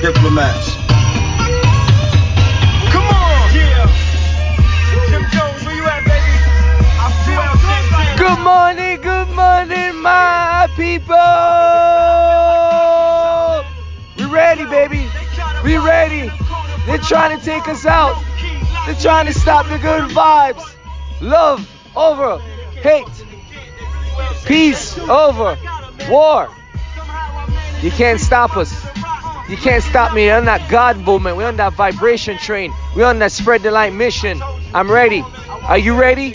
diplomats. Come on! Yeah. Jim Jones, where you at, baby? I feel Good morning, good morning, my people. We ready, baby. We ready. They're trying to take us out. They're trying to stop the good vibes. Love over hate. Peace over war. You can't stop us. You can't stop me. We're on that God movement. We're on that vibration train. We're on that spread the light mission. I'm ready. Are you ready?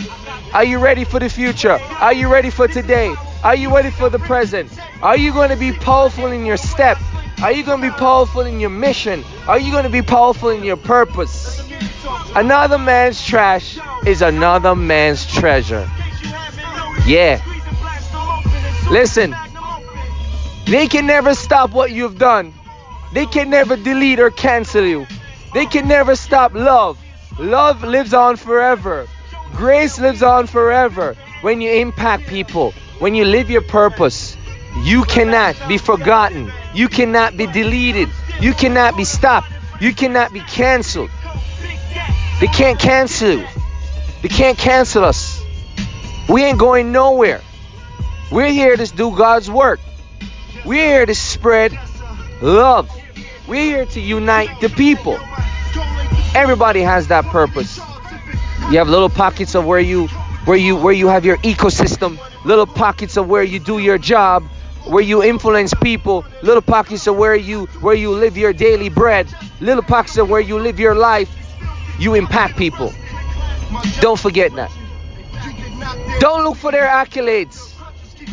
Are you ready for the future? Are you ready for today? Are you ready for the present? Are you going to be powerful in your step? Are you going to be powerful in your mission? Are you going to be powerful in your purpose? Another man's trash is another man's treasure. Yeah. Listen, they can never stop what you've done. They can never delete or cancel you. They can never stop love. Love lives on forever. Grace lives on forever. When you impact people, when you live your purpose, you cannot be forgotten. You cannot be deleted. You cannot be stopped. You cannot be canceled. They can't cancel you. They can't cancel us. We ain't going nowhere. We're here to do God's work. We're here to spread love. We're here to unite the people. Everybody has that purpose. You have little pockets of where you where you where you have your ecosystem, little pockets of where you do your job, where you influence people, little pockets of where you where you live your daily bread, little pockets of where you live your life. You impact people. Don't forget that. Don't look for their accolades.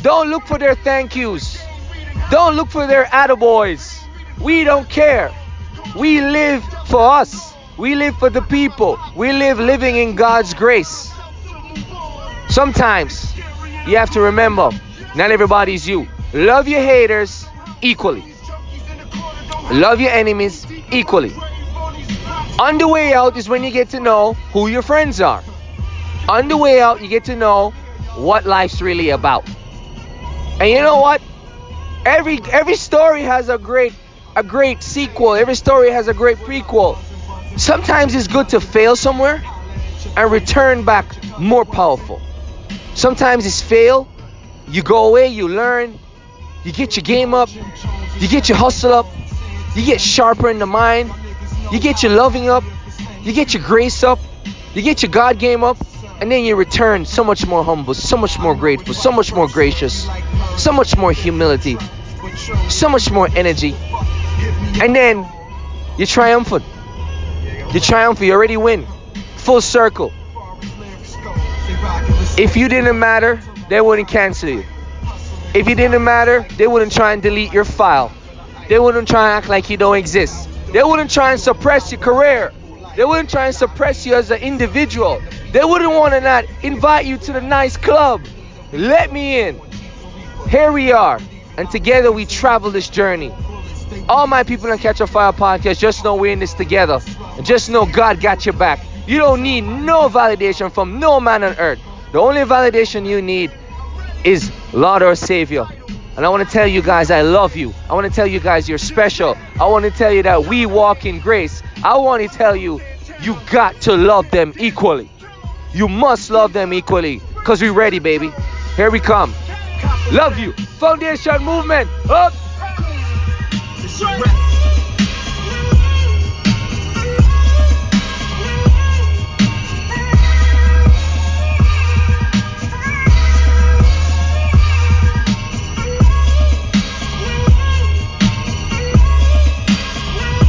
Don't look for their thank yous. Don't look for their attaboys. We don't care. We live for us. We live for the people. We live living in God's grace. Sometimes you have to remember not everybody's you. Love your haters equally. Love your enemies equally. On the way out is when you get to know who your friends are. On the way out, you get to know what life's really about. And you know what? Every every story has a great a great sequel. Every story has a great prequel. Sometimes it's good to fail somewhere and return back more powerful. Sometimes it's fail, you go away, you learn, you get your game up, you get your hustle up, you get sharper in the mind, you get your loving up, you get your grace up, you get your God game up, and then you return so much more humble, so much more grateful, so much more gracious, so much more humility, so much more energy. And then you're triumphant. You're triumphant, you already win. Full circle. If you didn't matter, they wouldn't cancel you. If you didn't matter, they wouldn't try and delete your file. They wouldn't try and act like you don't exist. They wouldn't try and suppress your career. They wouldn't try and suppress you as an individual. They wouldn't want to not invite you to the nice club. Let me in. Here we are. And together we travel this journey. All my people on Catch a Fire podcast, just know we're in this together. And just know God got your back. You don't need no validation from no man on earth. The only validation you need is Lord or Savior. And I want to tell you guys I love you. I want to tell you guys you're special. I want to tell you that we walk in grace. I want to tell you you got to love them equally. You must love them equally. Because we're ready, baby. Here we come. Love you. Foundation movement. Up. Rest